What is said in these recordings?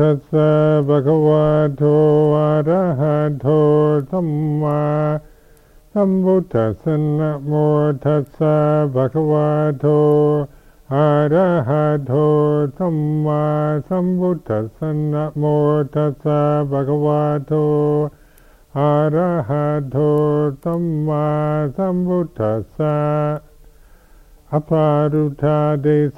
ทัสสะภะคะวะโตอะระหะโตสัมมาสัมพุทธัสสะนะโมทัสสะภะคะวะโตอะระหะโตสัมมาสัมพุทธัสสะนะโมทัสสะภะคะวะโตอะระหะโตสัมมาสัมพุทธัสสะ aparuta de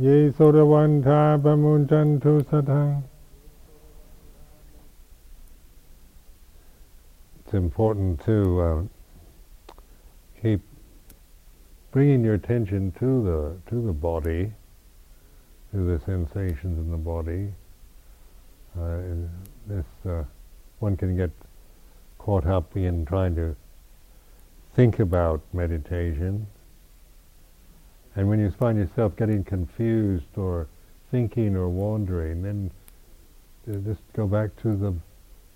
ye soravanta bamunjantu. It's important to uh, keep bringing your attention to the to the body, to the sensations in the body. Uh, this uh, one can get caught up in trying to think about meditation. And when you find yourself getting confused or thinking or wandering, then just go back to the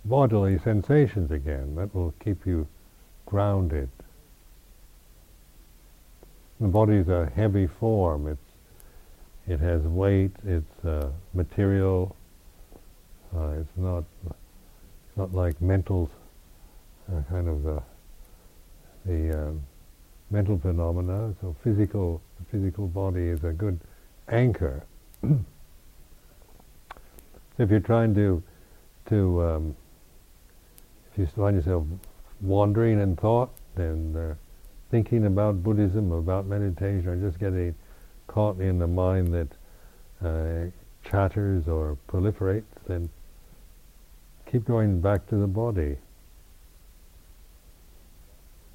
bodily sensations again. That will keep you grounded. The body is a heavy form. It's, it has weight. It's uh, material. Uh, it's not not like mental uh, kind of uh, the um, mental phenomena. So physical, the physical body is a good anchor. so if you're trying to, to um, if you find yourself wandering in thought and uh, thinking about Buddhism, about meditation, or just getting caught in a mind that uh, chatters or proliferates, then keep going back to the body.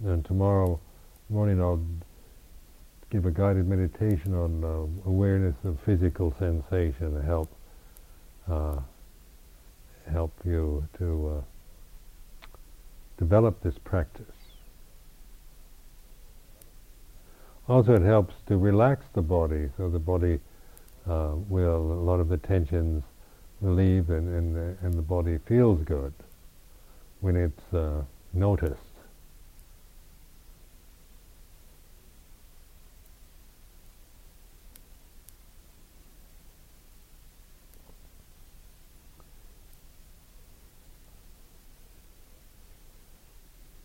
And tomorrow morning I'll give a guided meditation on uh, awareness of physical sensation to help uh, help you to uh, develop this practice. Also, it helps to relax the body, so the body uh, will a lot of the tensions relieve, and and the, and the body feels good when it's uh, noticed.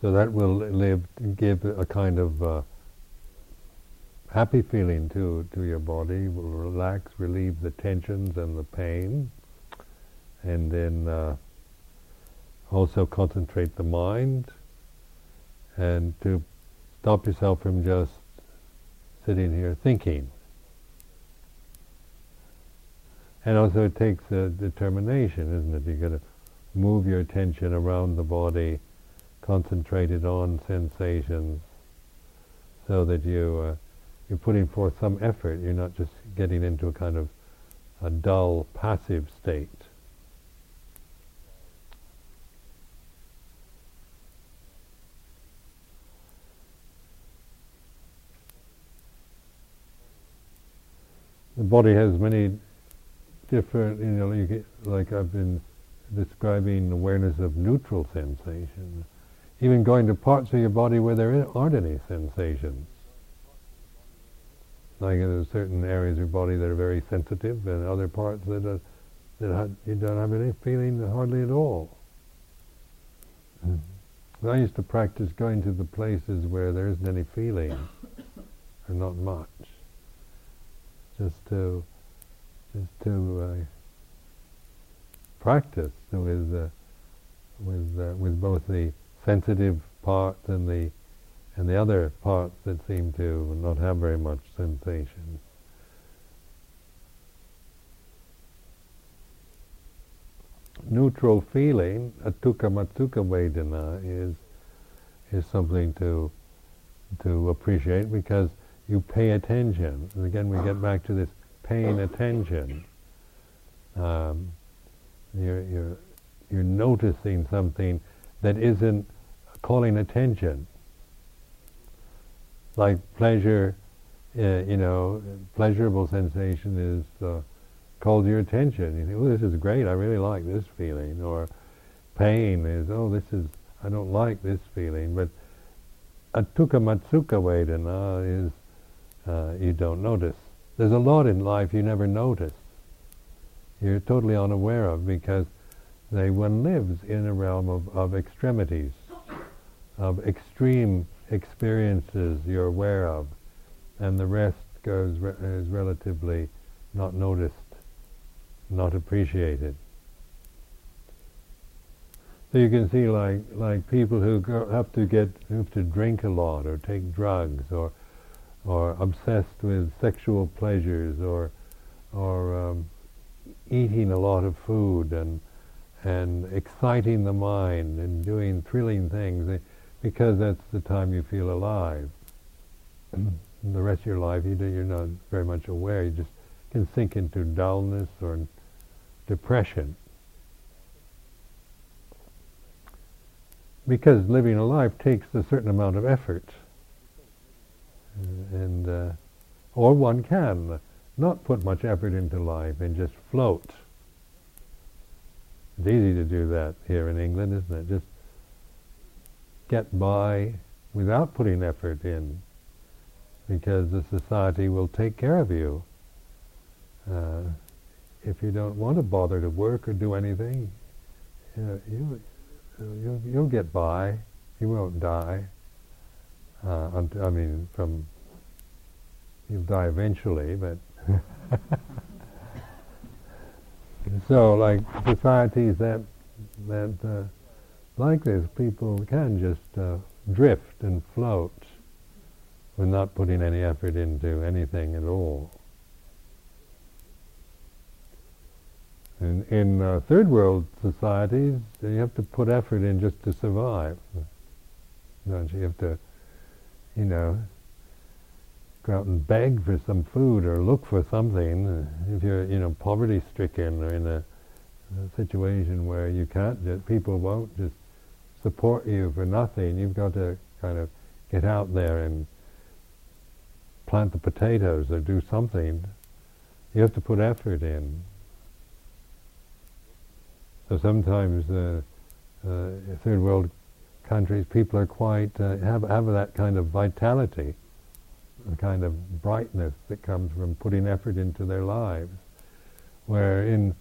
So that will live, give a kind of uh, happy feeling to, to your body, will relax, relieve the tensions and the pain, and then uh, also concentrate the mind, and to stop yourself from just sitting here thinking. And also it takes a determination, isn't it? You've got to move your attention around the body concentrated on sensations so that you, uh, you're putting forth some effort. You're not just getting into a kind of a dull, passive state. The body has many different, you know, you get, like I've been describing awareness of neutral sensation even going to parts of your body where there aren't any sensations. Like there's certain areas of your body that are very sensitive, and other parts that are, that you don't have any feeling hardly at all. Mm-hmm. I used to practice going to the places where there isn't any feeling, or not much, just to just to uh, practice with uh, with uh, with both the sensitive part and the and the other parts that seem to not have very much sensation. Neutral feeling, adukkhamasukha vedana, is is something to to appreciate because you pay attention. And again, we get back to this paying attention. Um, you're, you're, you're noticing something that isn't calling attention. Like pleasure, uh, you know, pleasurable sensation is uh, calls your attention. You think, oh, this is great. I really like this feeling. Or pain is, oh, this is, I don't like this feeling. But adukkhamasukha vedana is uh, you don't notice. There's a lot in life you never notice. you're totally unaware of because they one lives in a realm of, of extremities, of extreme experiences you're aware of, and the rest goes re- is relatively not noticed, not appreciated. So you can see, like like people who go, have to get who have to drink a lot or take drugs or or obsessed with sexual pleasures or or um, eating a lot of food and and exciting the mind and doing thrilling things eh, because that's the time you feel alive. the rest of your life, you do, you're not very much aware. You just can sink into dullness or depression. Because living a life takes a certain amount of effort. Uh, and uh, or one can not put much effort into life and just float. It's easy to do that here in England, isn't it? Just get by without putting effort in because the society will take care of you. Uh, if you don't want to bother to work or do anything, you, you, you'll, you'll get by. You won't die. Uh, I mean, from you'll die eventually, but so like societies that that uh, like this, people can just uh, drift and float with not putting any effort into anything at all. In, in uh, third world societies, you have to put effort in just to survive. Don't you? You have to, you know, go out and beg for some food or look for something. If you're, you know, poverty-stricken or in a, a situation where you can't, just, people won't just support you for nothing. You've got to kind of get out there and plant the potatoes or do something, you have to put effort in. So sometimes uh, uh, third world countries, people are quite uh, have have that kind of vitality, a kind of brightness that comes from putting effort into their lives. Where in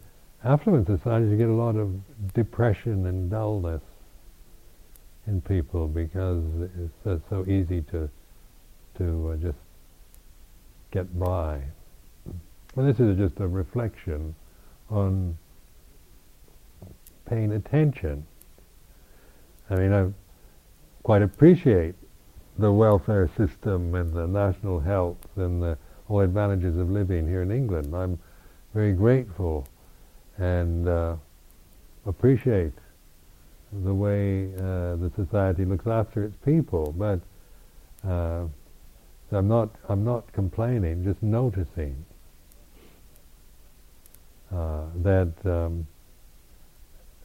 affluent societies you get a lot of depression and dullness in people because it's uh, so easy to to uh, just get by. Well, this is just a reflection on paying attention. I mean, I quite appreciate the welfare system and the national health and the all advantages of living here in England. I'm very grateful and uh, appreciate the way uh, the society looks after its people, but uh, I'm not, I'm not complaining, just noticing uh, that um,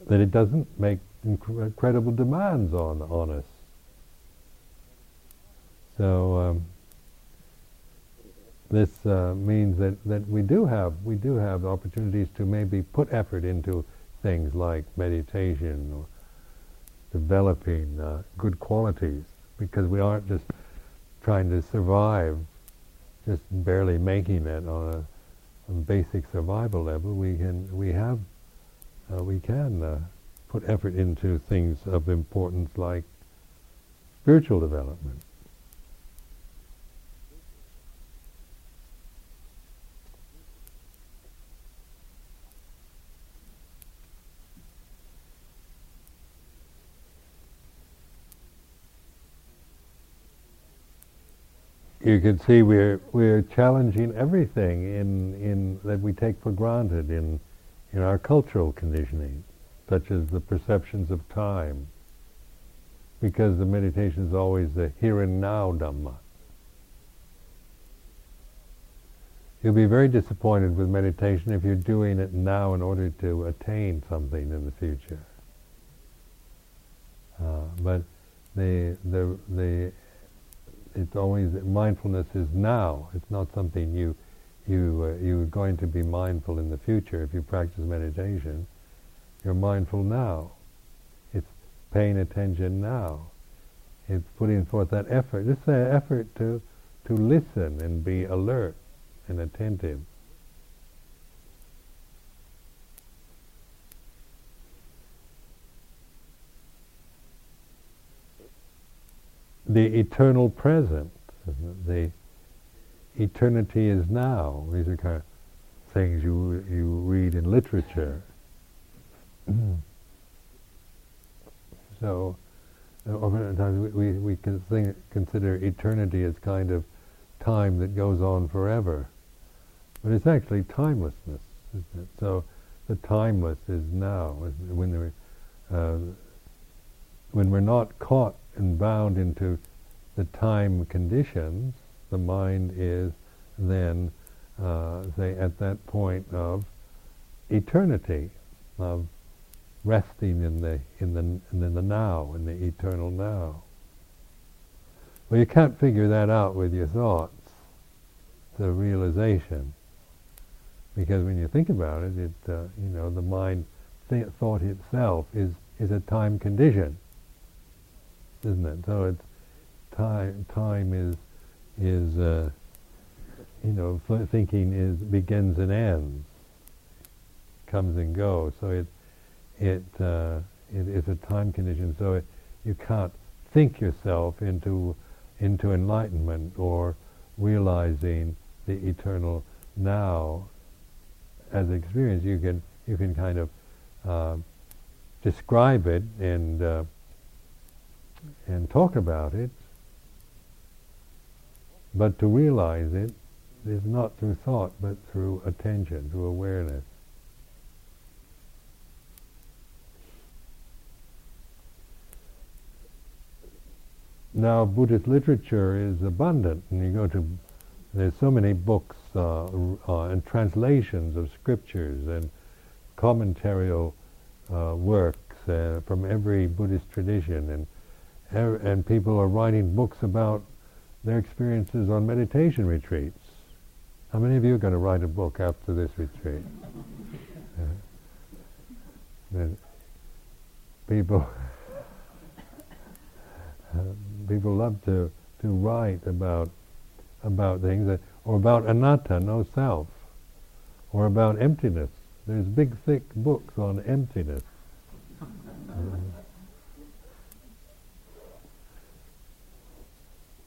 that it doesn't make inc- incredible demands on on us. So um, this uh, means that, that we do have we do have opportunities to maybe put effort into things like meditation developing uh, good qualities because we aren't just trying to survive, just barely making it on a, on basic survival level, we can we have uh, we can uh, put effort into things of importance like spiritual development. You can see we're we're challenging everything in in that we take for granted in in our cultural conditioning, such as the perceptions of time, because the meditation is always the here and now Dhamma. You'll be very disappointed with meditation if you're doing it now in order to attain something in the future. Uh, but the the the it's always mindfulness is now. It's not something you you uh, you're going to be mindful in the future if you practice meditation. You're mindful now. It's paying attention now. It's putting forth that effort. Just the effort to to listen and be alert and attentive. The eternal present. The eternity is now. These are kind of things you you read in literature. so, uh, oftentimes we, we, we consider eternity as kind of time that goes on forever. But it's actually timelessness, isn't it? So the timeless is now. When, uh, when we're not caught and bound into the time conditions, the mind is then, uh, say, at that point of eternity, of resting in the in the in the now, in the eternal now. Well, you can't figure that out with your thoughts. The realization, because when you think about it, it uh, you know the mind th- thought itself is is a time condition, isn't it? So it's time. Time is is uh, you know thinking is begins and ends, comes and goes. So it it, uh, it is a time condition. So it, you can't think yourself into into enlightenment or realizing the eternal now as experience. You can you can kind of uh, describe it and uh, and talk about it, but to realize it is not through thought, but through attention, through awareness. Now, Buddhist literature is abundant, and you go to there's so many books uh, uh, and translations of scriptures and commentarial uh, works uh, from every Buddhist tradition, and and people are writing books about their experiences on meditation retreats. How many of you are going to write a book after this retreat? Uh, people people love to, to write about about things that, or about anatta, no self, or about emptiness. There's big, thick books on emptiness.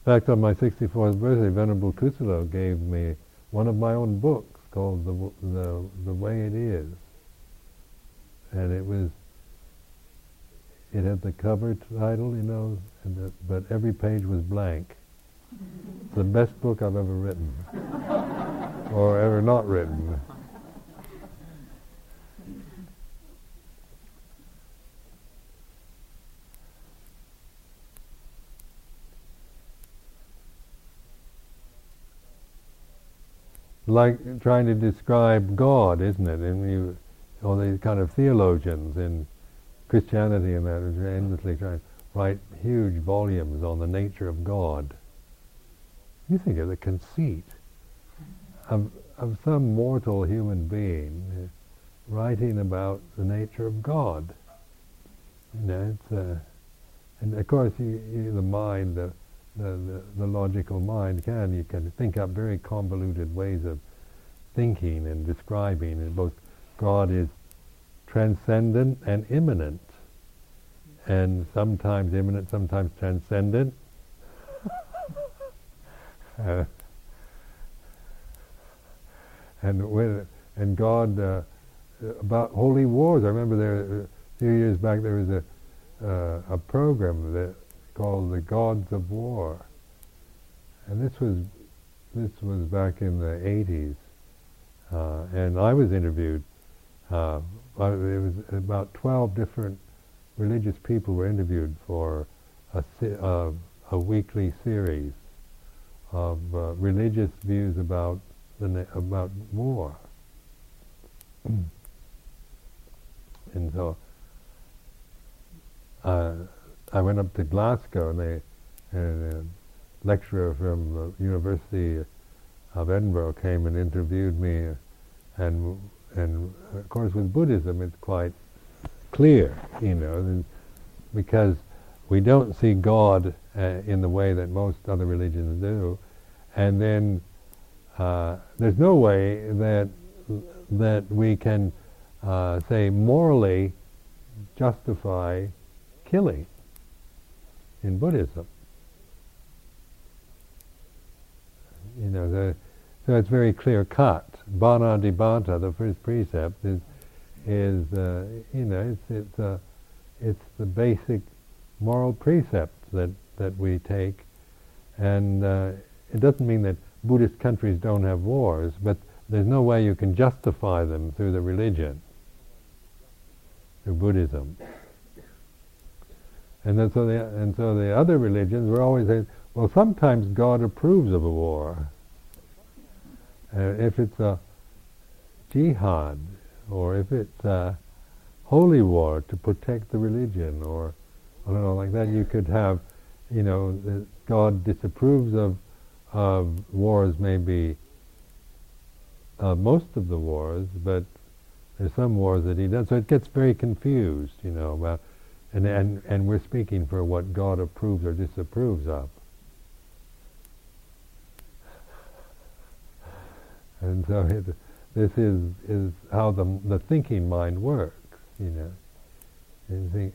In fact, on my 64th birthday, Venerable Kusalo gave me one of my own books called The, the, the Way It Is. And it was it had the cover title, you know, the, but every page was blank. The best book I've ever written, or ever not written. Like trying to describe God, isn't it? And you, all these kind of theologians in Christianity and that is endlessly trying to write huge volumes on the nature of God. You think of the conceit of, of some mortal human being writing about the nature of God. You know, it's, uh, and of course, you, you, the mind, the, the, the, logical mind can, you can think up very convoluted ways of thinking and describing, and both God is transcendent and immanent, and sometimes immanent, sometimes transcendent. uh, and when and God uh, about holy wars. I remember there a few years back there was a uh, a program that called the Gods of War, and this was this was back in the 80s, uh, and I was interviewed uh, there was about 12 different religious people were interviewed for a, uh, a weekly series of uh, religious views about the na- about war. and so uh, I went up to Glasgow and, they, and a lecturer from the University of Edinburgh came and interviewed me and and of course with Buddhism it's quite clear, you know, because we don't see God uh, in the way that most other religions do, and then uh, there's no way that that we can uh, say morally justify killing in Buddhism. You know, the, so it's very clear cut. Panatipata, the first precept, is, is uh, you know, it's, it's, uh, it's the basic moral precept that, that we take. And uh, it doesn't mean that Buddhist countries don't have wars, but there's no way you can justify them through the religion, through Buddhism. And then so the and so the other religions were always saying, well, sometimes God approves of a war. Uh, if it's a jihad, or if it's a holy war to protect the religion, or I don't know, like that, you could have, you know, God disapproves of of wars, maybe uh, most of the wars, but there's some wars that he does. So it gets very confused, you know, about, and and and we're speaking for what God approves or disapproves of. And so it, this is is how the the thinking mind works, you know. Think,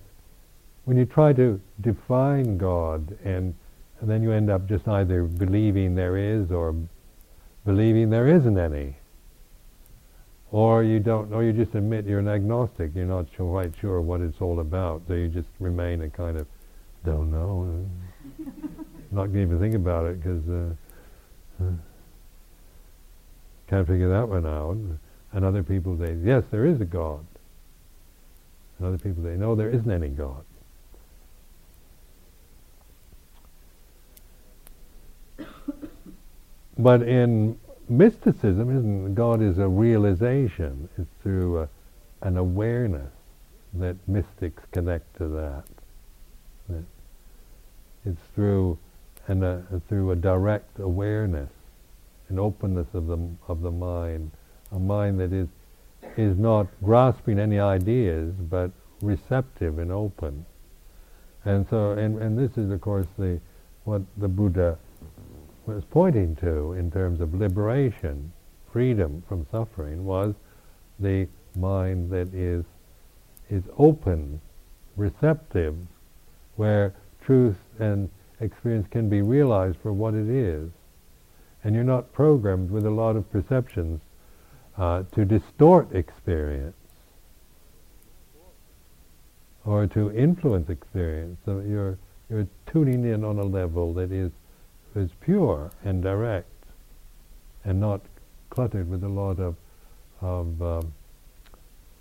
when you try to define God, and, and then you end up just either believing there is or believing there isn't any, or you don't, or you just admit you're an agnostic. You're not quite sure what it's all about, so you just remain a kind of don't know, not even think about it because. Uh, uh, can't figure that one out. And other people say, yes, there is a God. And other people say, no, there isn't any God. but in mysticism, isn't God is a realization. It's through a, an awareness that mystics connect to that. it's through and a, uh, through a direct awareness an openness of the of the mind, a mind that is is not grasping any ideas but receptive and open. And so, and, and this is of course the what the Buddha was pointing to in terms of liberation, freedom from suffering, was the mind that is is open, receptive, where truth and experience can be realized for what it is and you're not programmed with a lot of perceptions uh, to distort experience or to influence experience. So you're you're tuning in on a level that is is pure and direct, and not cluttered with a lot of of um,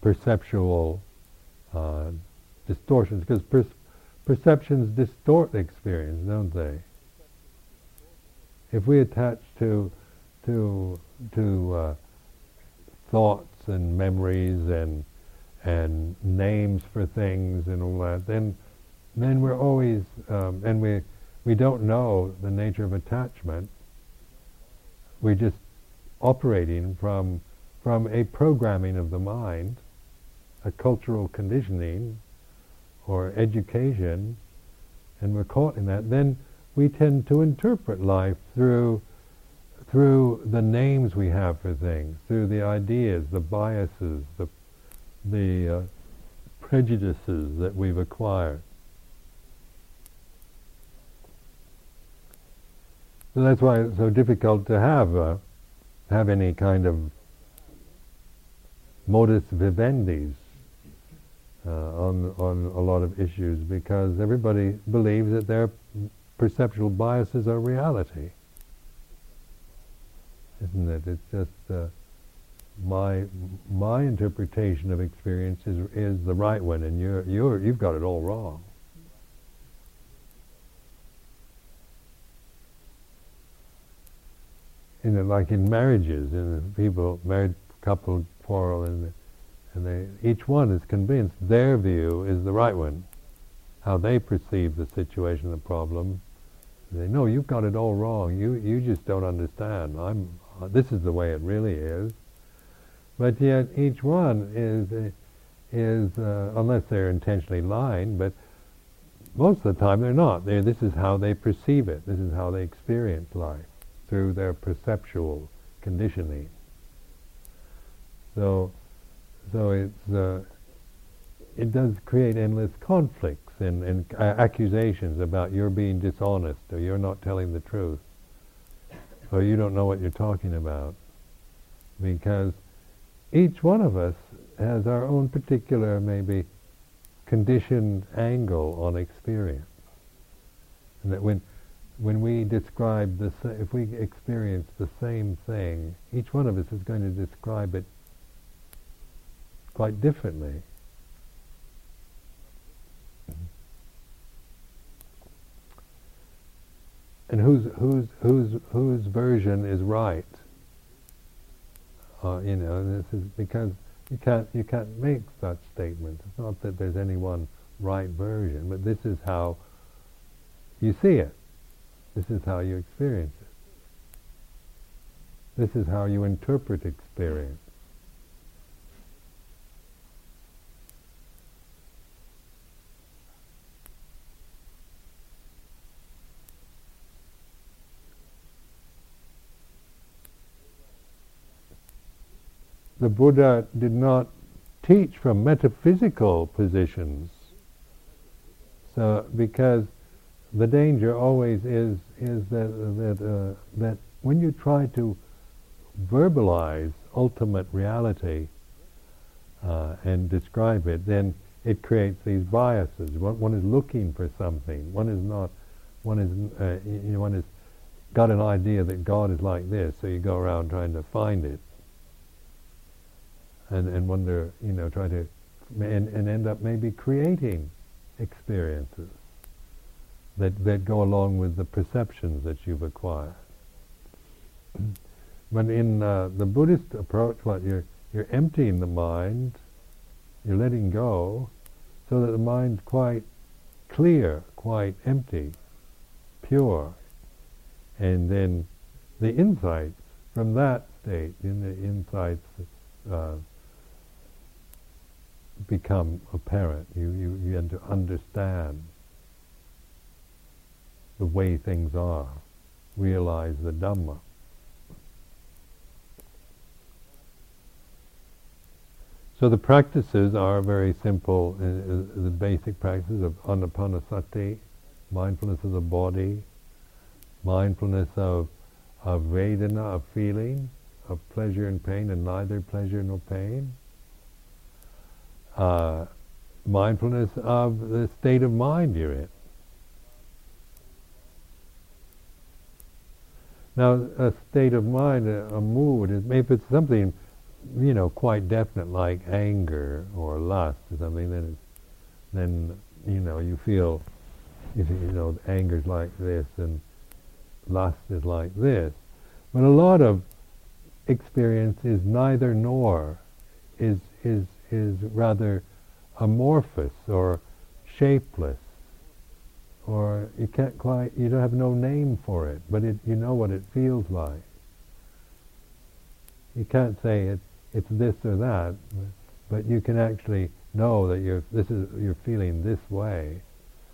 perceptual uh, distortions. Because per- perceptions distort experience, don't they? if we attach to to to uh, thoughts and memories and and names for things and all that, then then we're always um, and we we don't know the nature of attachment. We're just operating from from a programming of the mind, a cultural conditioning, or education, and we're caught in that. Then we tend to interpret life through through the names we have for things, through the ideas, the biases, the the uh, prejudices that we've acquired. So that's why it's so difficult to have uh, have any kind of modus vivendi uh, on on a lot of issues because everybody believes that they're perceptual biases are reality. Isn't it? It's just uh, my my interpretation of experience is, is the right one, and you're you're you've got it all wrong. You know, like in marriages, and people married couple quarrel, and and they each one is convinced their view is the right one, how they perceive the situation, the problem, they no, you've got it all wrong. You you just don't understand. I'm. Uh, this is the way it really is. But yet each one is is uh, unless they're intentionally lying, but most of the time they're not. They're, this is how they perceive it. This is how they experience life through their perceptual conditioning. So, so it's uh, it does create endless conflicts and, and uh, accusations about you're being dishonest or you're not telling the truth. or you don't know what you're talking about. Because each one of us has our own particular, maybe, conditioned angle on experience. And that when, when we describe the, if we experience the same thing, each one of us is going to describe it quite differently. And whose whose whose whose version is right? Uh, you know, this is because you can't you can't make such statements. It's not that there's any one right version, but this is how you see it. This is how you experience it. This is how you interpret experience. the Buddha did not teach from metaphysical positions. So, because the danger always is is that that uh, that when you try to verbalize ultimate reality uh, and describe it, then it creates these biases. One, one, is looking for something. One is not. One is uh, you know, one has got an idea that God is like this, so you go around trying to find it and, and wonder, you know, try to, and, and end up maybe creating experiences that, that go along with the perceptions that you've acquired. But in uh, the Buddhist approach, what you're you're emptying the mind, you're letting go, so that the mind's quite clear, quite empty, pure, and then the insights from that state, in the insights uh, become apparent. You, you, you begin to understand the way things are, realize the Dhamma. So the practices are very simple. Uh, uh, the basic practices of anapanasati, mindfulness of the body, mindfulness of, of vedana, of feeling, of pleasure and pain, and neither pleasure nor pain, uh, mindfulness of the state of mind you're in. Now, a state of mind, a, a mood, if it's something, you know, quite definite like anger or lust or something, then then you know you feel, you, you know, anger's like this and lust is like this. But a lot of experience is neither nor, is is is rather amorphous or shapeless, or you can't quite, you don't have no name for it, but it, you know what it feels like. You can't say it, it's this or that, but you can actually know that you're this is you're feeling this way.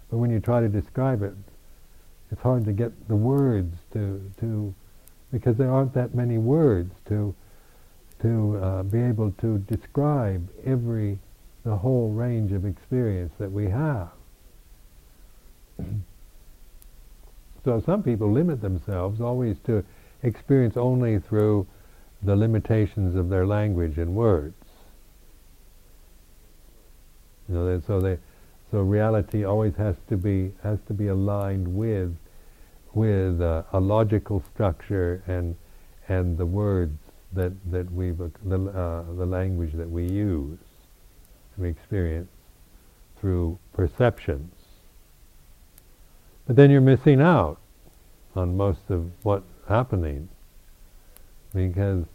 But when you try to describe it, it's hard to get the words to to because there aren't that many words to to uh, be able to describe every, the whole range of experience that we have. So some people limit themselves always to experience only through the limitations of their language and words. You know, so they, so reality always has to be has to be aligned with with uh, a logical structure and and the words that, that we've, uh, the, uh, the language that we use, we experience through perceptions. But then you're missing out on most of what's happening because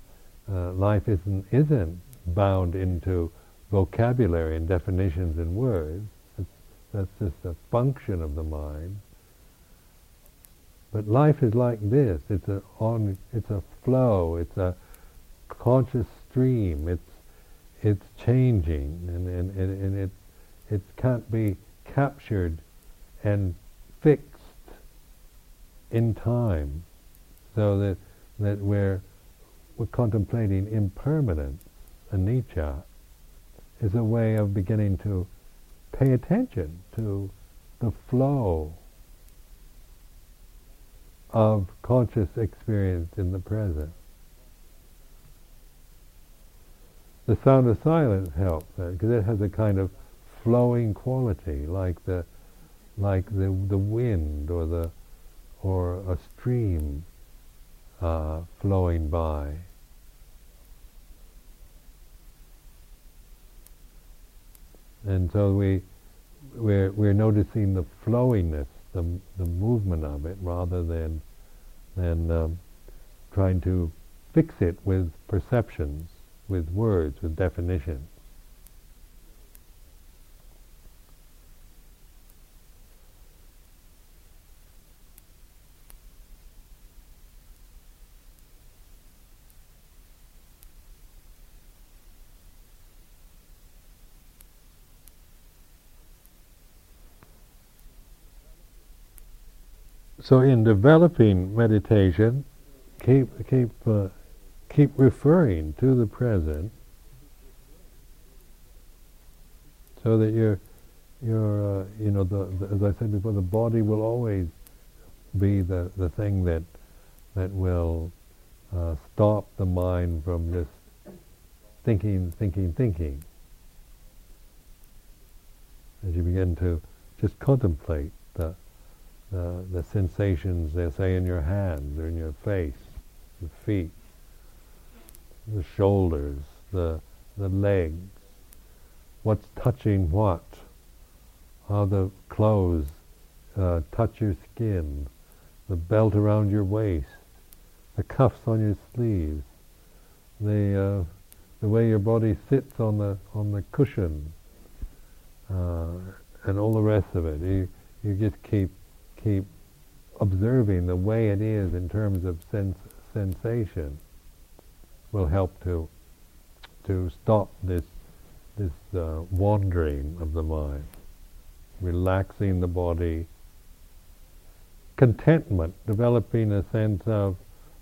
uh, life isn't, isn't bound into vocabulary and definitions and words. It's, that's just a function of the mind. But life is like this. It's a on. It's a flow. It's a conscious stream. It's it's changing, and and, and, and it it can't be captured and fixed in time, so that that we're we're contemplating impermanence, anicca, is a way of beginning to pay attention to the flow of conscious experience in the present. The sound of silence helps because it has a kind of flowing quality, like the like the the wind or the or a stream uh, flowing by. And so we we're we're noticing the flowiness, the the movement of it, rather than than um, trying to fix it with perceptions, with words, with definitions. So in developing meditation, keep keep uh, keep referring to the present, so that you're you're uh, you know the, the, as I said before, the body will always be the the thing that that will uh, stop the mind from just thinking, thinking, thinking. As you begin to just contemplate the the, the sensations, they say, in your hands or in your face, the feet, the shoulders, the, the legs, what's touching what, how the clothes uh, touch your skin, the belt around your waist, the cuffs on your sleeves, the uh, the way your body sits on the on the cushion, uh, and all the rest of it. You you just keep keep observing the way it is in terms of sense, sensation will help to to stop this this uh, wandering of the mind, relaxing the body, contentment, developing a sense of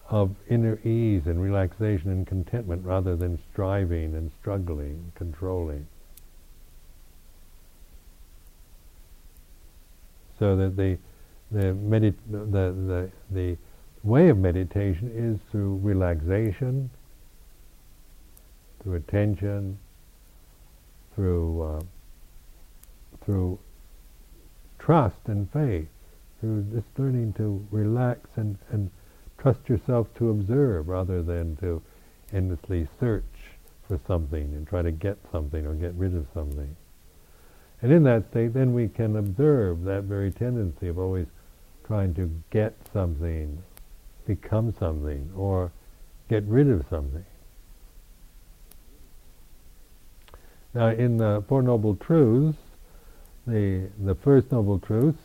of inner ease and relaxation and contentment rather than striving and struggling, controlling. So that the the, medit- the, the, the way of meditation is through relaxation, through attention, through uh, through trust and faith, through just learning to relax and, and trust yourself to observe rather than to endlessly search for something and try to get something or get rid of something. And in that state, then we can observe that very tendency of always trying to get something, become something, or get rid of something. Now, in the Four Noble Truths, the, the first Noble Truth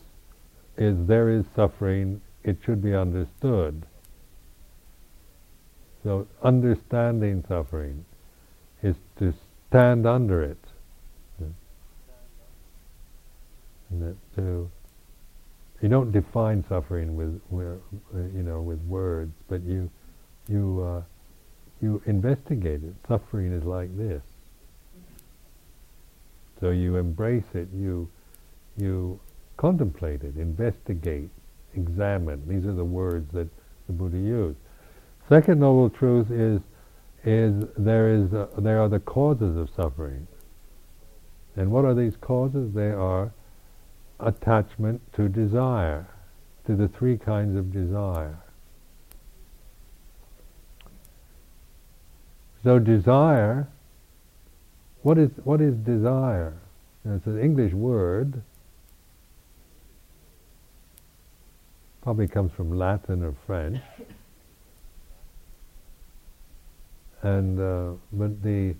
is there is suffering, it should be understood. So, understanding suffering is to stand under it. And to you don't define suffering with, with uh, you know with words, but you you uh, you investigate it. Suffering is like this. So you embrace it. You you contemplate it, investigate, examine. These are the words that the Buddha used. Second noble truth is is there is uh, there are the causes of suffering. And what are these causes? They are attachment to desire, to the three kinds of desire. So desire, what is what is desire? it's an English word. Probably comes from Latin or French. And uh, but the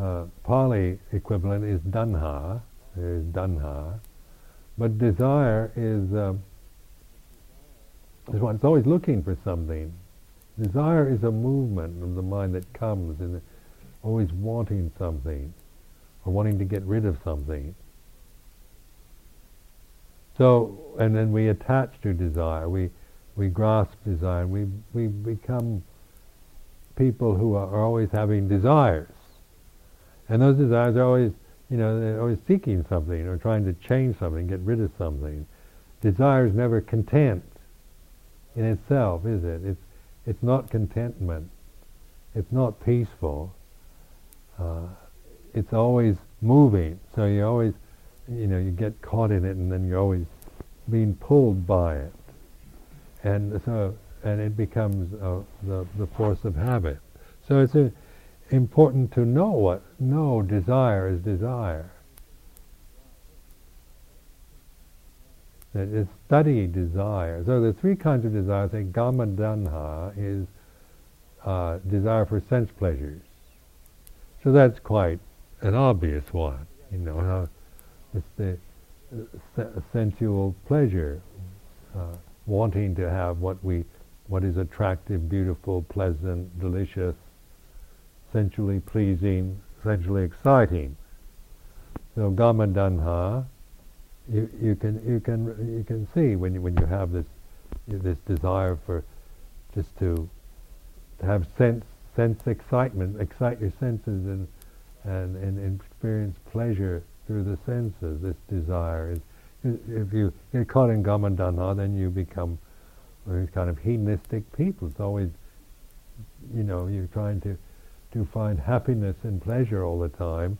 uh, Pali equivalent is tanha, is tanha, but desire is uh, is. It's always looking for something. Desire is a movement of the mind that comes and always wanting something or wanting to get rid of something. So, and then we attach to desire. We we grasp desire. We we become people who are always having desires, and those desires are always you know, they're always seeking something or trying to change something, get rid of something. Desire is never content. in itself, is it? It's, it's not contentment. It's not peaceful. Uh, it's always moving. So you always, you know, you get caught in it, and then you're always being pulled by it, and so and it becomes uh, the the force of habit. So it's a, important to know what no desire is desire. That is study desire. So the three kinds of desire. I think Kama Tanha is uh, desire for sense pleasures. So that's quite an obvious one. You know how it's the uh, sensual pleasure, uh, wanting to have what we, what is attractive, beautiful, pleasant, delicious, sensually pleasing, sensually exciting. So Kama Tanha, you, you can you can you can see when you when you have this this desire for just to, to have sense sense excitement, excite your senses and and, and experience pleasure through the senses. This desire is if you get caught in Kama Tanha, then you become these kind of hedonistic people. It's always, you know, you're trying to to find happiness and pleasure all the time,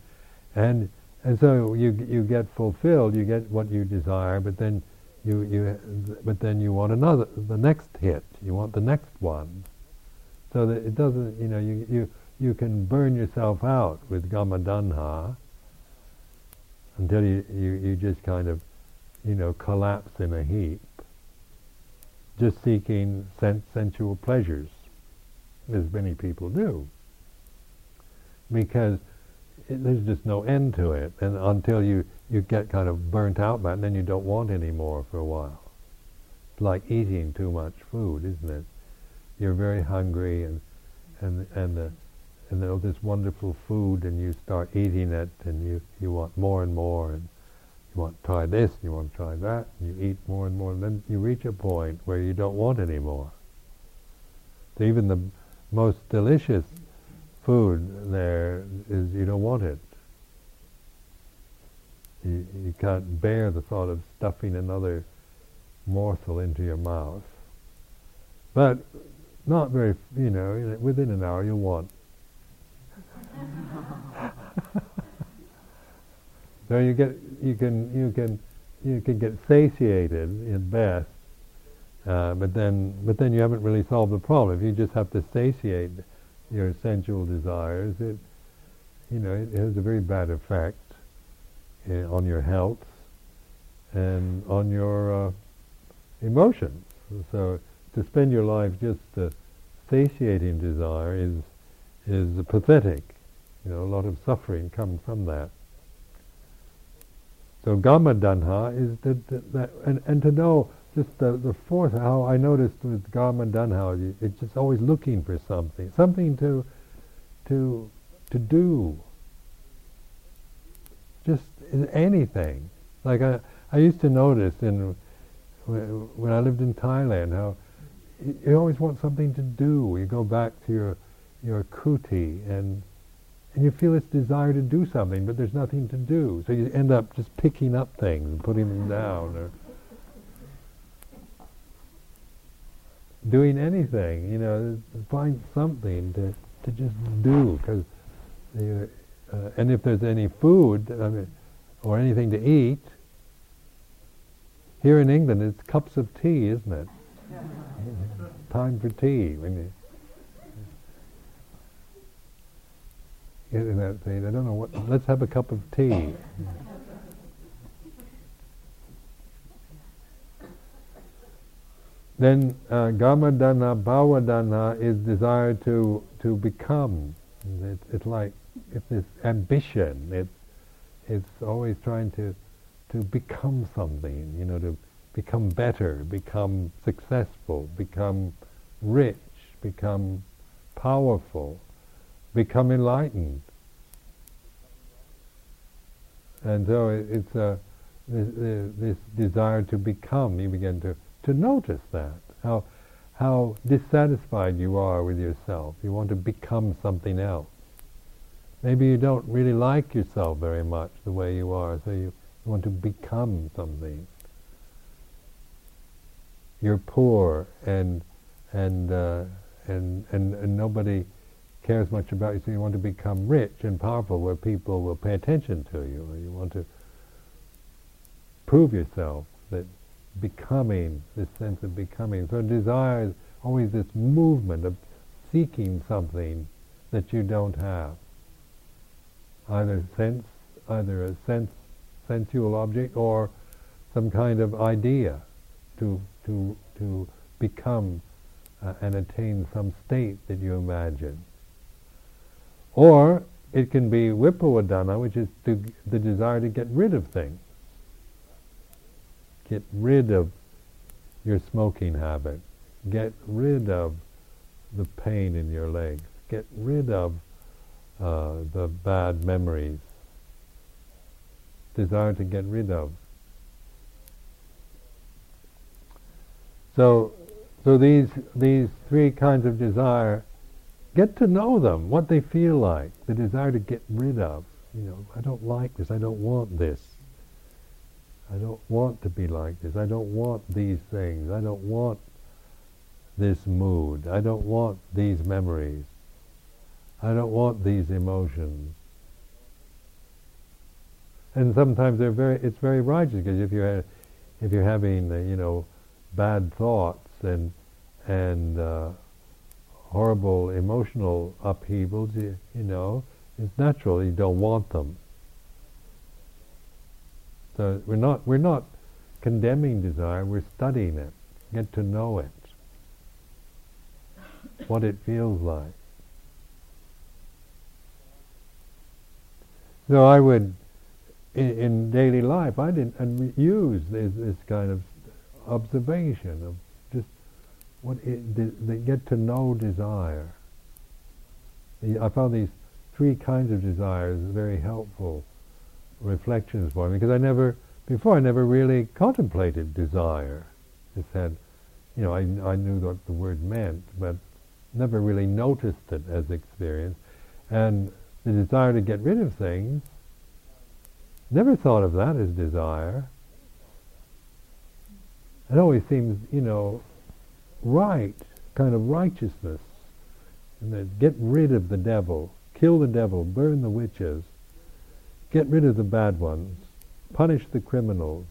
and and so you you get fulfilled, you get what you desire, but then you you but then you want another, the next hit, you want the next one, so that it doesn't, you know, you you you can burn yourself out with kama tanha until you, you, you just kind of, you know, collapse in a heap, just seeking sen- sensual pleasures, as many people do because it, there's just no end to it, and until you you get kind of burnt out by it, and then you don't want any more for a while. It's like eating too much food, isn't it? You're very hungry, and and and the and all this wonderful food, and you start eating it, and you you want more and more, and you want to try this, and you want to try that, and you eat more and more, and then you reach a point where you don't want any more. So even the most delicious food there is you don't want it. You, you can't bear the thought of stuffing another morsel into your mouth. But not very, you know, within an hour you'll want. so you get, you can, you can, you can get satiated at best, uh, but then, but then you haven't really solved the problem. You just have to satiate your sensual desires, it, you know, it has a very bad effect uh, on your health and on your uh, emotions. So to spend your life just uh, satiating desire is is pathetic. You know, a lot of suffering comes from that. So Kama Tanha is that and, and to know just the, the fourth, how I noticed with Kama Tanha, it's just always looking for something, something to, to, to do. Just anything. Like I, I used to notice in, when I lived in Thailand, how you always want something to do. You go back to your, your kuti and, and you feel this desire to do something, but there's nothing to do. So you end up just picking up things and putting them down. Or, doing anything, you know, find something to, to just do, because uh, and if there's any food I mean, or anything to eat, here in England it's cups of tea, isn't it? Time for tea. When you get in that thing, I don't know what. Let's have a cup of tea. Then uh, kama tanha, bhavadana is desire to to become. It's, it's like it's this ambition. It's it's always trying to to become something. You know, to become better, become successful, become rich, become powerful, become enlightened. And so it, it's a this, this desire to become. You begin to to notice that, how, how dissatisfied you are with yourself. You want to become something else. Maybe you don't really like yourself very much the way you are, so you want to become something. you're poor and and uh, and, and and nobody cares much about you, so you want to become rich and powerful, where people will pay attention to you, or you want to prove yourself that becoming, this sense of becoming. So desire is always this movement of seeking something that you don't have. Either sense, either a sense, sensual object, or some kind of idea to to to become uh, and attain some state that you imagine. Or it can be vibhava tanha, which is to, the desire to get rid of things. Get rid of your smoking habit. Get rid of the pain in your legs. Get rid of uh, the bad memories. Desire to get rid of. So, so these these three kinds of desire, get to know them, what they feel like, the desire to get rid of. You know, I don't like this. I don't want this. I don't want to be like this. I don't want these things. I don't want this mood. I don't want these memories. I don't want these emotions. And sometimes they're very. It's very righteous because if you're if you're having uh, you know bad thoughts and and uh, horrible emotional upheavals, you, you know, it's natural you don't want them. So we're not we're not condemning desire. We're studying it, get to know it, what it feels like. So I would, in, in daily life, I didn't use this, this kind of observation of just what it, they get to know desire. I found these three kinds of desires very helpful reflections for me because I never before I never really contemplated desire. Just had, you know, I I knew what the word meant, but never really noticed it as experience, and the desire to get rid of things. Never thought of that as desire. It always seems, you know, right, kind of righteousness. And then get rid of the devil, kill the devil, burn the witches, get rid of the bad ones, punish the criminals,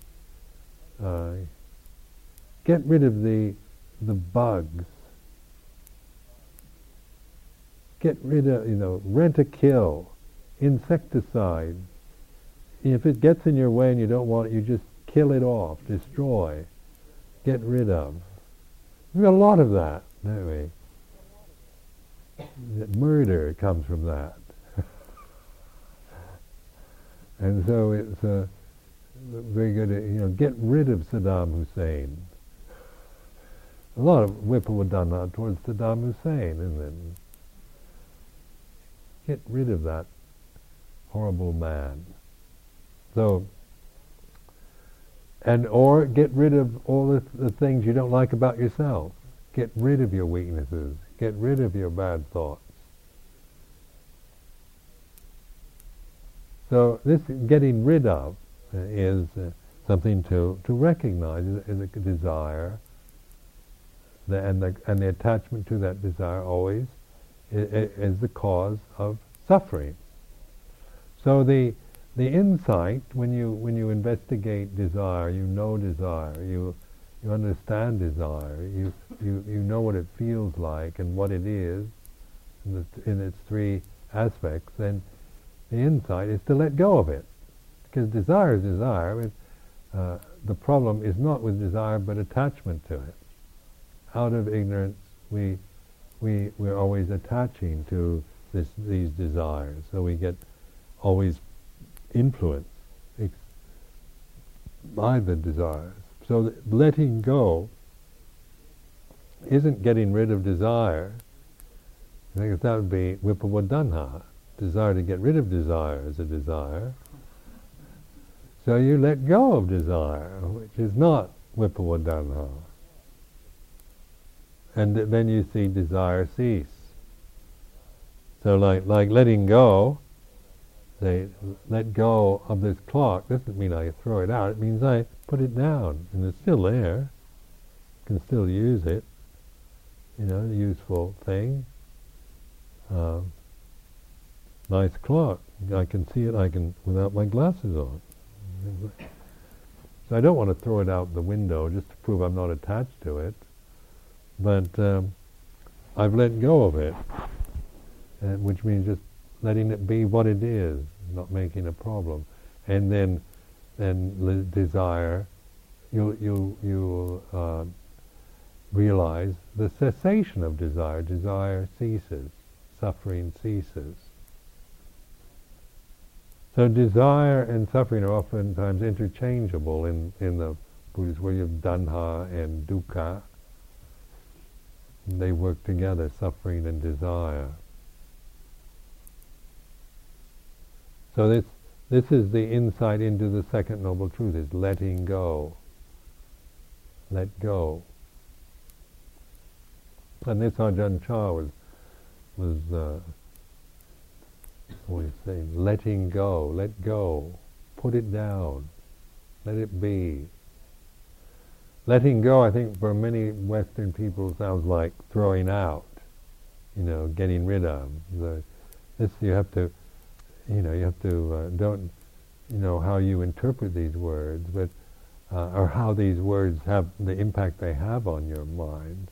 uh, get rid of the the bugs, get rid of, you know, Rentokil, insecticide. If it gets in your way and you don't want it, you just kill it off, destroy get rid of. We've got a lot of that, don't we? Murder comes from that. And so it's uh, very good, to, you know, get rid of Saddam Hussein. A lot of vibhava tanha towards Saddam Hussein, isn't it? Get rid of that horrible man. So and or get rid of all the, the things you don't like about yourself. Get rid of your weaknesses. Get rid of your bad thoughts. So this getting rid of uh, is uh, something to, to recognize as a desire, the, and, the, and the attachment to that desire always is, is the cause of suffering. So the the insight when you when you investigate desire, you know desire, you you understand desire, you you you know what it feels like and what it is in, the, in its three aspects. Then the insight is to let go of it, because desire is desire. It, uh, the problem is not with desire but attachment to it. Out of ignorance, we we we're always attaching to this, these desires, so we get always influence by the desires. So letting go isn't getting rid of desire. I think that would be vibhava tanha. Desire to get rid of desire is a desire. So you let go of desire, which is not vibhava tanha. And then you see desire cease. So like, like letting go say, let go of this clock, doesn't mean I throw it out. It means I put it down, and it's still there. can still use it. You know, useful thing. Uh, nice clock. I can see it. I can without my glasses on. So I don't want to throw it out the window just to prove I'm not attached to it. But um, I've let go of it, which means just letting it be what it is, not making a problem. And then, then desire, you you you uh, realize the cessation of desire. Desire ceases, suffering ceases. So desire and suffering are oftentimes interchangeable in, in the Buddhist where of have and dukkha. They work together, suffering and desire. So this this is the insight into the second noble truth: is letting go. Let go. And this Ajahn Chah was was uh, always saying, letting go, let go, put it down, let it be. Letting go, I think, for many Western people sounds like throwing out, you know, getting rid of. The, this you have to, you know, you have to uh, don't, you know, how you interpret these words, but uh, or how these words have the impact they have on your mind.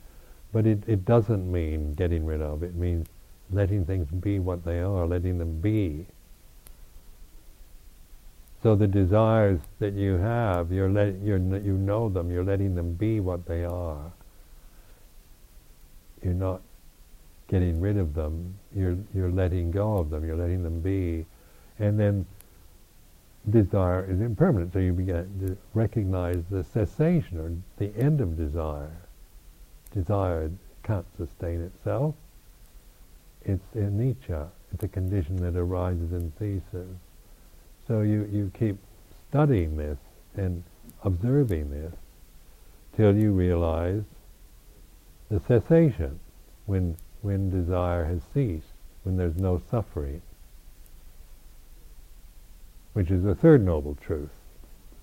But it, it doesn't mean getting rid of. It means letting things be what they are, letting them be. So the desires that you have, you're let, you're, you know them, you're letting them be what they are. You're not getting rid of them, you're, you're letting go of them, you're letting them be. And then desire is impermanent, so you begin to recognize the cessation or the end of desire. Desire can't sustain itself it's anicca. It's a condition that arises and ceases. So you, you keep studying this and observing this till you realize the cessation when when desire has ceased, when there's no suffering, which is the third noble truth,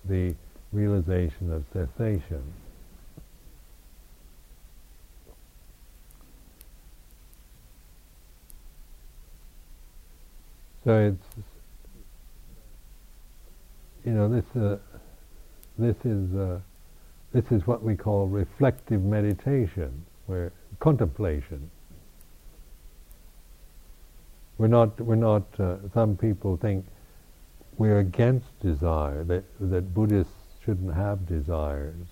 the realization of cessation. So it's you know this uh, this is uh, this is what we call reflective meditation, where contemplation. We're not we're not. Uh, some people think we're against desire that that Buddhists shouldn't have desires.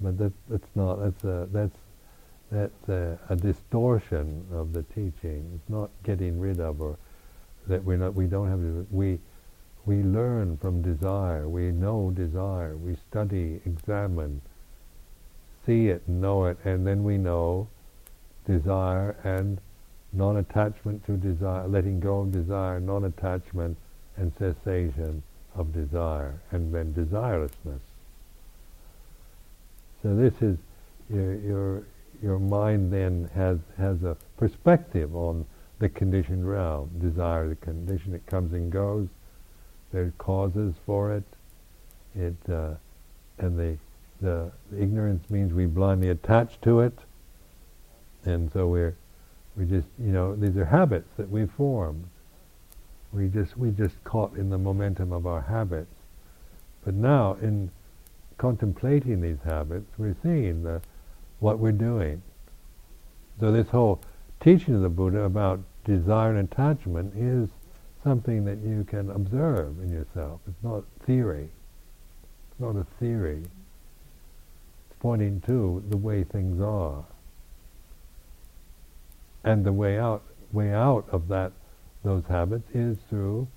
But that, that's not that's a, that's that's a, a, distortion of the teaching. It's not getting rid of or that we're not, we don't have, to, we, we learn from desire, we know desire, we study, examine, see it, know it, and then we know desire and non-attachment to desire, letting go of desire, non-attachment and cessation of desire, and then desirelessness. So this is your your mind then has has a perspective on the conditioned realm. Desire, the condition, it comes and goes. There are causes for it. It uh, and the, the the ignorance means we blindly attach to it, and so we're we just you know these are habits that we formed. We just we just caught in the momentum of our habits, but now in contemplating these habits, we're seeing the what we're doing. So this whole teaching of the Buddha about desire and attachment is something that you can observe in yourself. It's not theory. It's not a theory. It's pointing to the way things are. And the way out, way out of that, those habits is through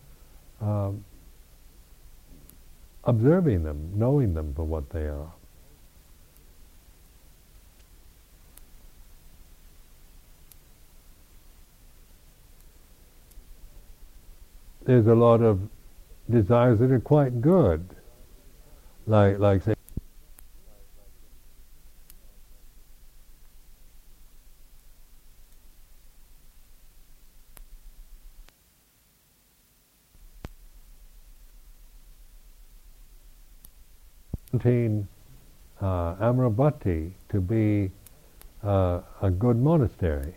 um, observing them, knowing them for what they are. There's a lot of desires that are quite good, like like say uh, Amaravati to be uh, a good monastery.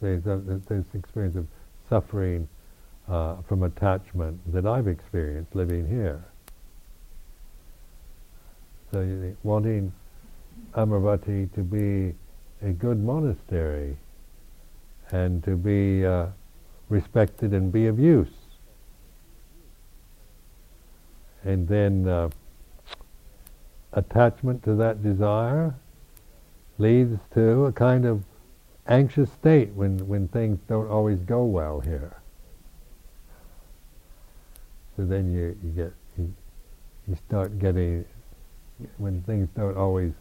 There's, there's experience of suffering uh, from attachment that I've experienced living here. So wanting Amaravati to be a good monastery and to be uh, respected and be of use. And then uh, attachment to that desire leads to a kind of anxious state when, when things don't always go well here. So then you, you get you, you start getting when things don't always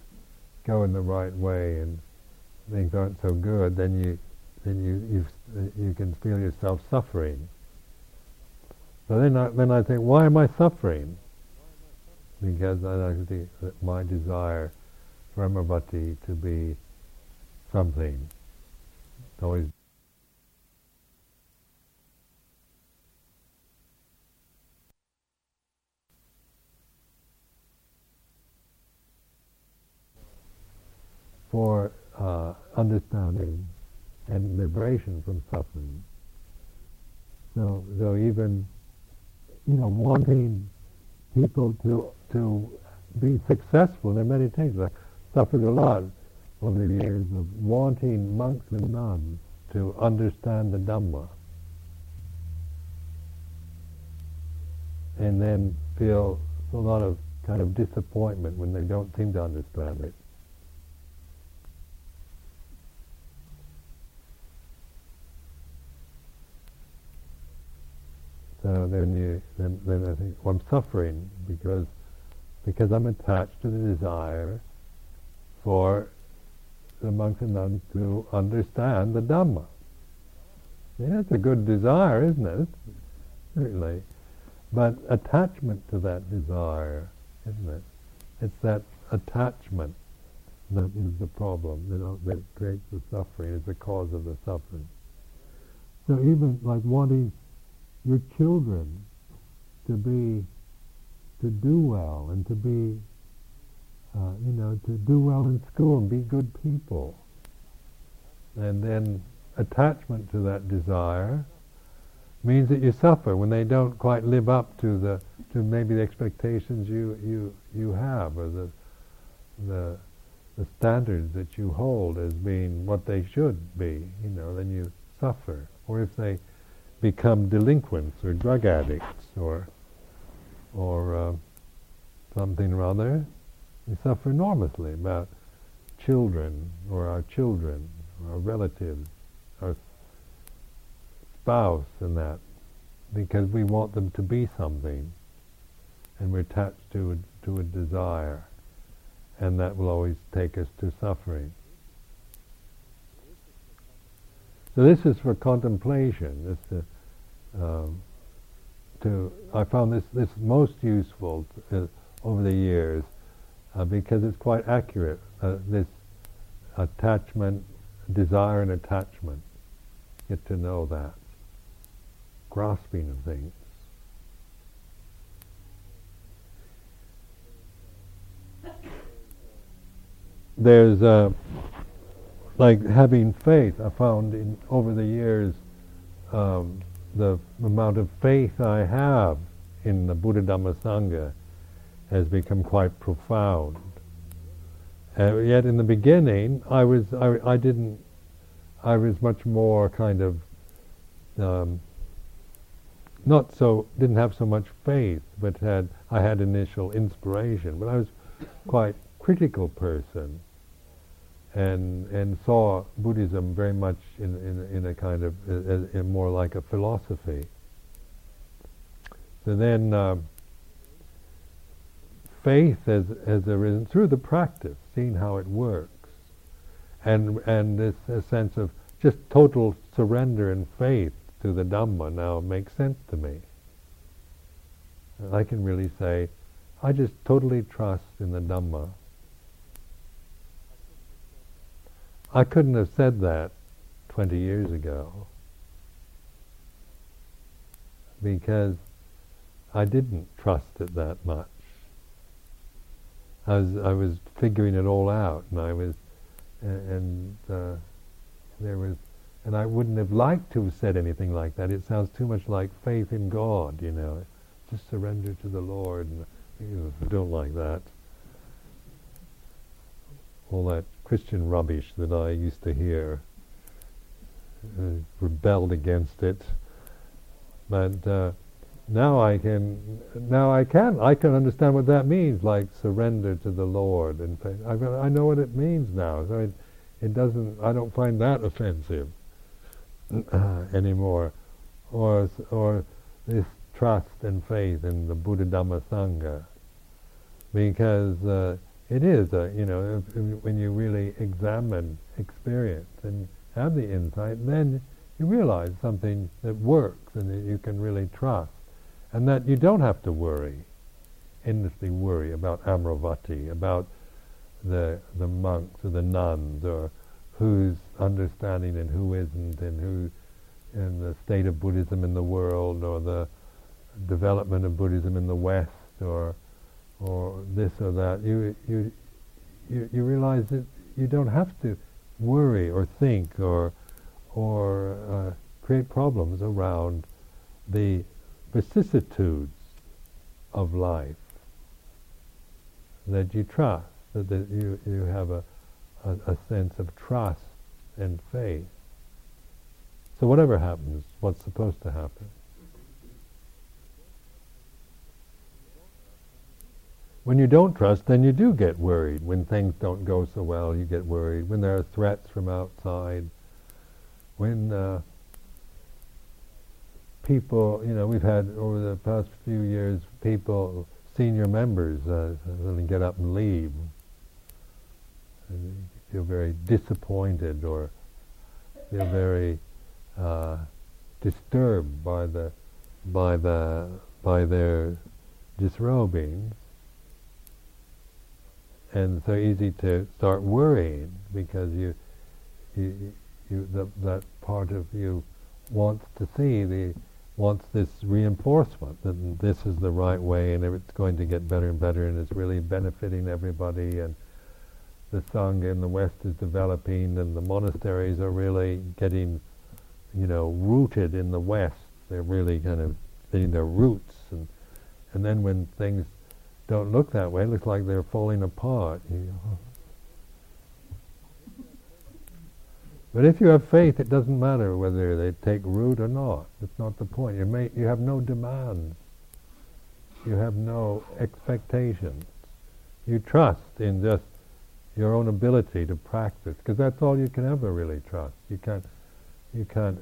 go in the right way and things aren't so good, then you then you you you can feel yourself suffering. So then I, then I think, why am I suffering? Because I that my desire for Amaravati to be something always for uh, understanding and liberation from suffering. So, so even you know wanting people to to be successful in their meditation. I suffered a lot the years of wanting monks and nuns to understand the Dhamma, and then feel a lot of kind of disappointment when they don't seem to understand it. So then you, then, then I think, well, I'm suffering because, because I'm attached to the desire for the monks and nuns to understand the Dhamma. Yeah, it's a good desire, isn't it? Certainly. But attachment to that desire, isn't it? It's that attachment that is the problem, you know, that creates the suffering, is the cause of the suffering. So even like wanting your children to be to do well and to be uh, you know to do well in school and be good people. And then attachment to that desire means that you suffer when they don't quite live up to the to maybe the expectations you you you have or the the the standards that you hold as being what they should be you know then you suffer. Or if they become delinquents or drug addicts or or uh, something or other, we suffer enormously about children or our children or our relatives, our spouse and that, because we want them to be something and we're attached to a, to a desire and that will always take us to suffering. So this is for contemplation. This is um, to I found this this most useful uh, over the years uh, because it's quite accurate. Uh, this attachment, desire, and attachment. Get to know that grasping of things. There's uh, like having faith. I found in over the years. Um, the amount of faith I have in the Buddha Dhamma Sangha has become quite profound. Uh, yet in the beginning, I was I, I, didn't I was much more kind of um, not so didn't have so much faith, but had I had initial inspiration, but I was quite critical person and and saw Buddhism very much in in, in a kind of uh, uh, more like a philosophy. So then, uh, faith has has arisen through the practice, seeing how it works, and and this sense of just total surrender and faith to the Dhamma now makes sense to me. I can really say, I just totally trust in the Dhamma I couldn't have said that 20 years ago because I didn't trust it that much. I was I was figuring it all out, and I was, and uh, there was, and I wouldn't have liked to have said anything like that. It sounds too much like faith in God, you know, just surrender to the Lord. And you know, I don't like that. All that Christian rubbish that I used to hear, uh, rebelled against it, but. Uh, now I can now I can I can understand what that means like surrender to the Lord and I, I know what it means now. So it, it doesn't I don't find that offensive anymore. Or or this trust and faith in the Buddha Dhamma Sangha because uh, it is a, you know when you really examine experience and have the insight then you realize something that works and that you can really trust and that you don't have to worry, endlessly worry about Amaravati, about the the monks or the nuns, or who's understanding and who isn't, and who in the state of Buddhism in the world, or the development of Buddhism in the West, or or this or that. You you you, you realize that you don't have to worry or think or or uh, create problems around the vicissitudes of life that you trust, that, that you, you have a, a, a sense of trust and faith. So whatever happens, what's supposed to happen? When you don't trust, then you do get worried. When things don't go so well, you get worried. When there are threats from outside, when uh, people, you know, we've had over the past few years, people, senior members, uh, suddenly get up and leave. And feel very disappointed or feel very uh, disturbed by the by the by their disrobing, and so easy to start worrying because you you, you the, that part of you wants to see the wants this reinforcement that this is the right way and it's going to get better and better and it's really benefiting everybody and the Sangha in the West is developing and the monasteries are really getting, you know, rooted in the West. They're really kind of getting their roots and and then when things don't look that way, it looks like they're falling apart. You know. But if you have faith, it doesn't matter whether they take root or not. It's not the point. You, may, you have no demands. You have no expectations. You trust in just your own ability to practice, because that's all you can ever really trust. You can't, you can't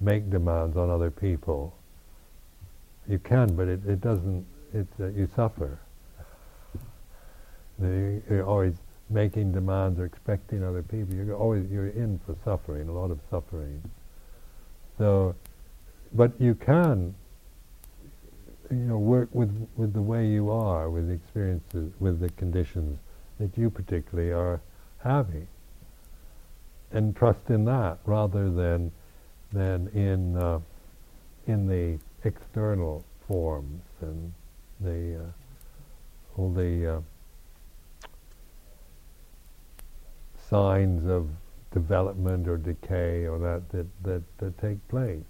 make demands on other people. You can, but it, it doesn't. It's uh, you suffer. You, you're always making demands or expecting other people, you're always you're in for suffering, a lot of suffering. So, but you can, you know, work with with the way you are, with the experiences, with the conditions that you particularly are having, and trust in that rather than than in uh, in the external forms and the uh, all the uh, signs of development or decay or that that, that, that take place.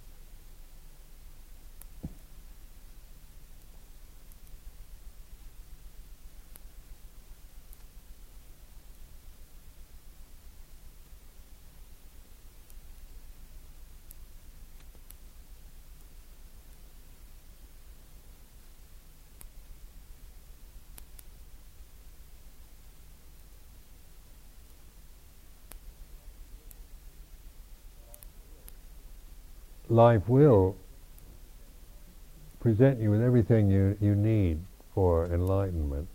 Life will present you with everything you, you need for enlightenment.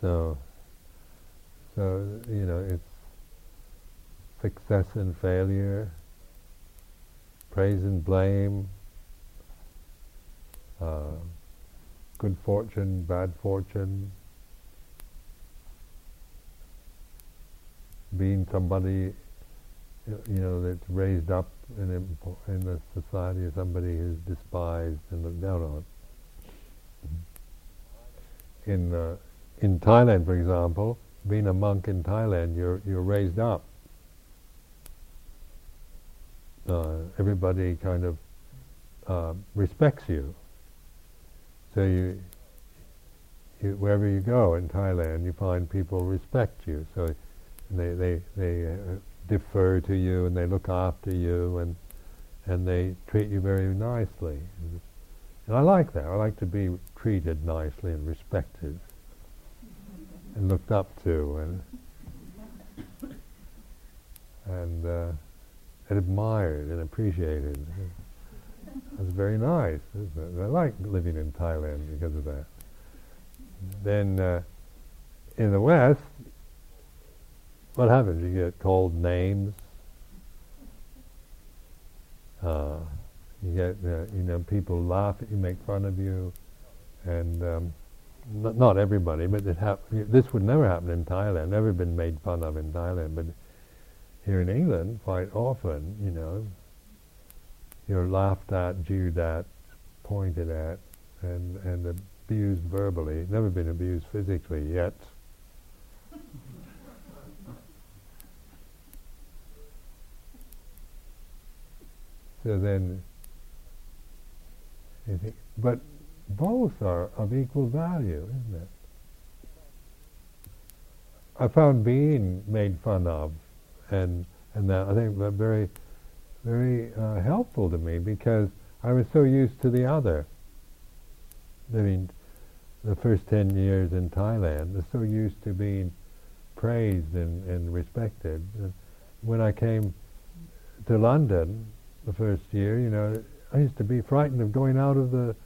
So, so you know, it's success and failure, praise and blame, uh, good fortune, bad fortune, being somebody you know, that's raised up in, in the society as somebody who's despised and looked down on. In uh, in Thailand, for example, being a monk in Thailand, you're you're raised up. Uh, everybody kind of uh, respects you. So you, you, wherever you go in Thailand, you find people respect you. So they they they uh, defer to you and they look after you and and they treat you very nicely. And I like that. I like to be treated nicely and respected and looked up to and and, uh, and admired and appreciated. That's very nice, isn't it? I like living in Thailand because of that. Then uh, in the West, what happens? You get called names. Uh, you get, uh, you know, people laugh at you, make fun of you, and um, not, not everybody, but hap- this would never happen in Thailand. Never been made fun of in Thailand, but here in England, quite often, you know, you're laughed at, jeered at, pointed at, and and abused verbally. Never been abused physically yet. So then, but both are of equal value, isn't it? I found being made fun of, and and that I think that very, very uh, helpful to me because I was so used to the other. I mean, the first ten years in Thailand, I was so used to being praised and, and respected. When I came to London, the first year, you know, I used to be frightened of going out of the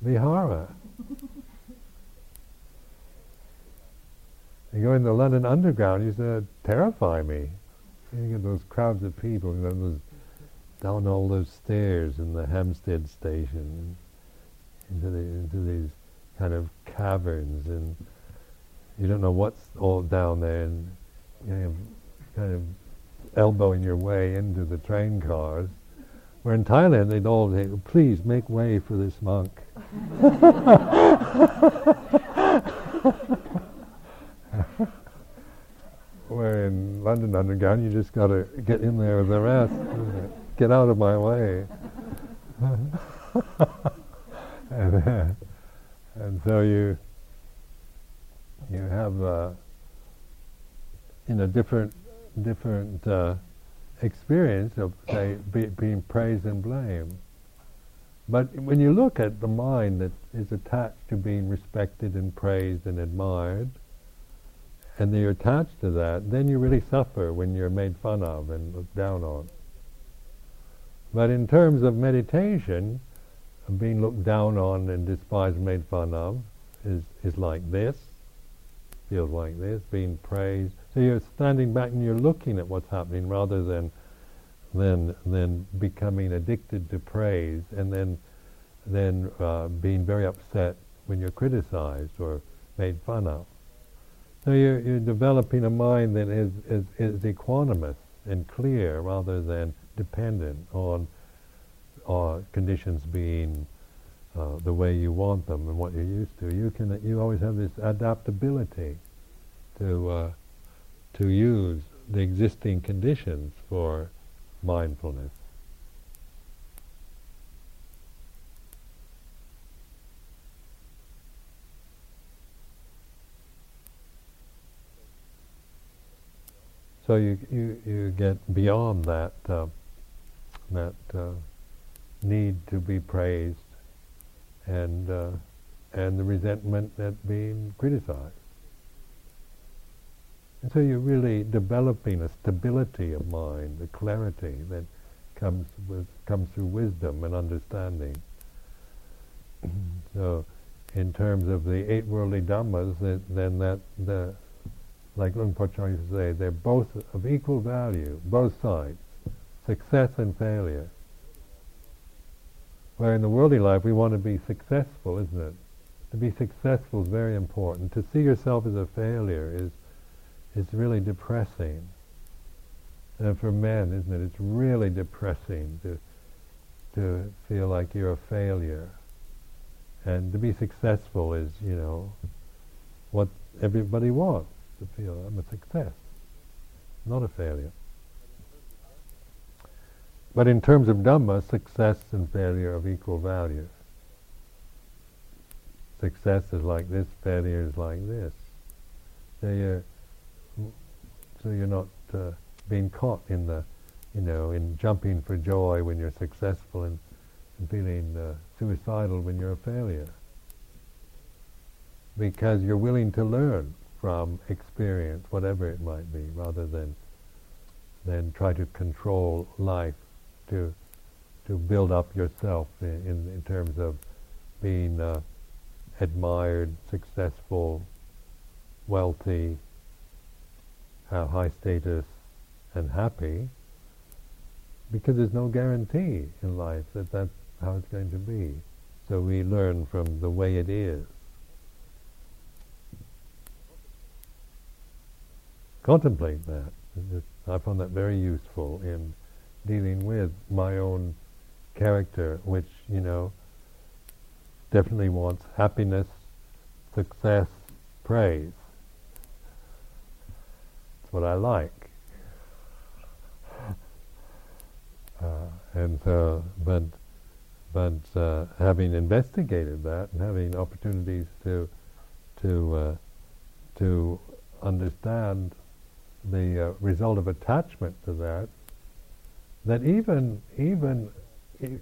vihara. and going to the London Underground used to terrify me. You get those crowds of people, you know, those, down all those stairs in the Hampstead station, into, the, into these kind of caverns, and you don't know what's all down there, and you know, kind of elbowing your way into the train cars. Where in Thailand they'd all say, please make way for this monk. Where in London Underground you just got to get in there with the rest. get out of my way. and, uh, and, so you you have uh, you know different different uh, experience of, say, be, being praised and blamed. But when you look at the mind that is attached to being respected and praised and admired, and you're attached to that, then you really suffer when you're made fun of and looked down on. But in terms of meditation, being looked down on and despised made fun of is, is like this, feels like this, being praised, so you're standing back and you're looking at what's happening rather than than than becoming addicted to praise and then then uh, being very upset when you're criticized or made fun of. So you're, you're developing a mind that is, is, is equanimous and clear rather than dependent on uh, conditions being uh, the way you want them and what you're used to. You can you always have this adaptability to uh, to use the existing conditions for mindfulness. So you, you, you get beyond that, uh, that uh, need to be praised and, uh, and the resentment at being criticized. And so you're really developing a stability of mind, a clarity that comes with comes through wisdom and understanding. so, in terms of the eight worldly dhammas, then that the like Luang Por Chah used to say, they're both of equal value, both sides, success and failure. Where in the worldly life we want to be successful, isn't it? To be successful is very important. To see yourself as a failure is is really depressing. And for men, isn't it? It's really depressing to to feel like you're a failure. And to be successful is, you know, what everybody wants to feel I'm a success, not a failure. But in terms of Dhamma, success and failure of equal value. Success is like this, failure is like this. So you're, you're not uh, being caught in the, you know, in jumping for joy when you're successful and, and feeling uh, suicidal when you're a failure. Because you're willing to learn from experience, whatever it might be, rather than than try to control life to to build up yourself in, in, in terms of being uh, admired, successful, wealthy, uh, high status, and happy, because there's no guarantee in life that that's how it's going to be. So we learn from the way it is. Contemplate that. I found that very useful in dealing with my own character, which, you know, definitely wants happiness, success, praise. What I like. Uh, and so, but, but uh, having investigated that and having opportunities to, to, uh, to understand the uh, result of attachment to that, that even even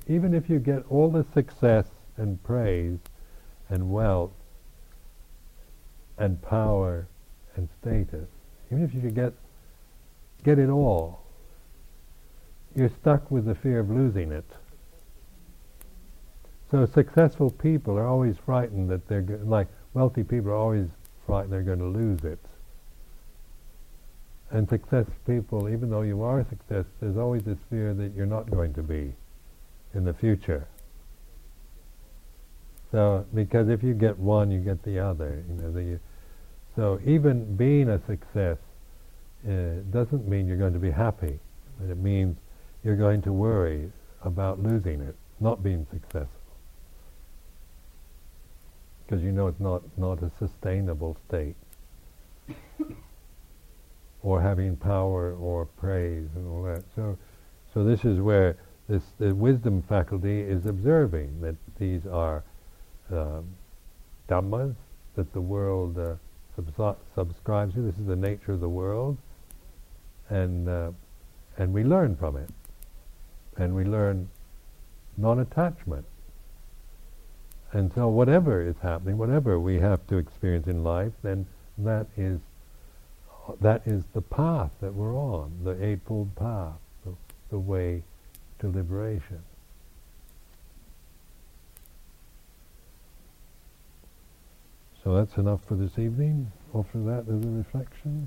even if you get all the success and praise and wealth and power and status, even if you could get get it all, you're stuck with the fear of losing it. So successful people are always frightened that they're go- like wealthy people are always frightened they're going to lose it. And successful people, even though you are a success, there's always this fear that you're not going to be in the future. So, because if you get one, you get the other. You know, the, so even being a success uh, doesn't mean you're going to be happy. But it means you're going to worry about losing it, not being successful. Because you know it's not, not a sustainable state or having power or praise and all that. So, so this is where this the wisdom faculty is observing that these are um, dhammas that the world uh, subscribes to. This is the nature of the world, and uh, and we learn from it, and we learn non-attachment. And so, whatever is happening, whatever we have to experience in life, then that is that is the path that we're on, the Eightfold Path, the, the way to liberation. So that's enough for this evening. After that, there's a reflection.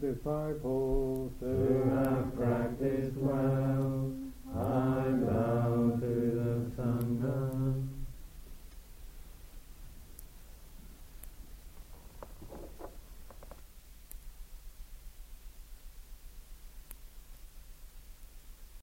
55 whole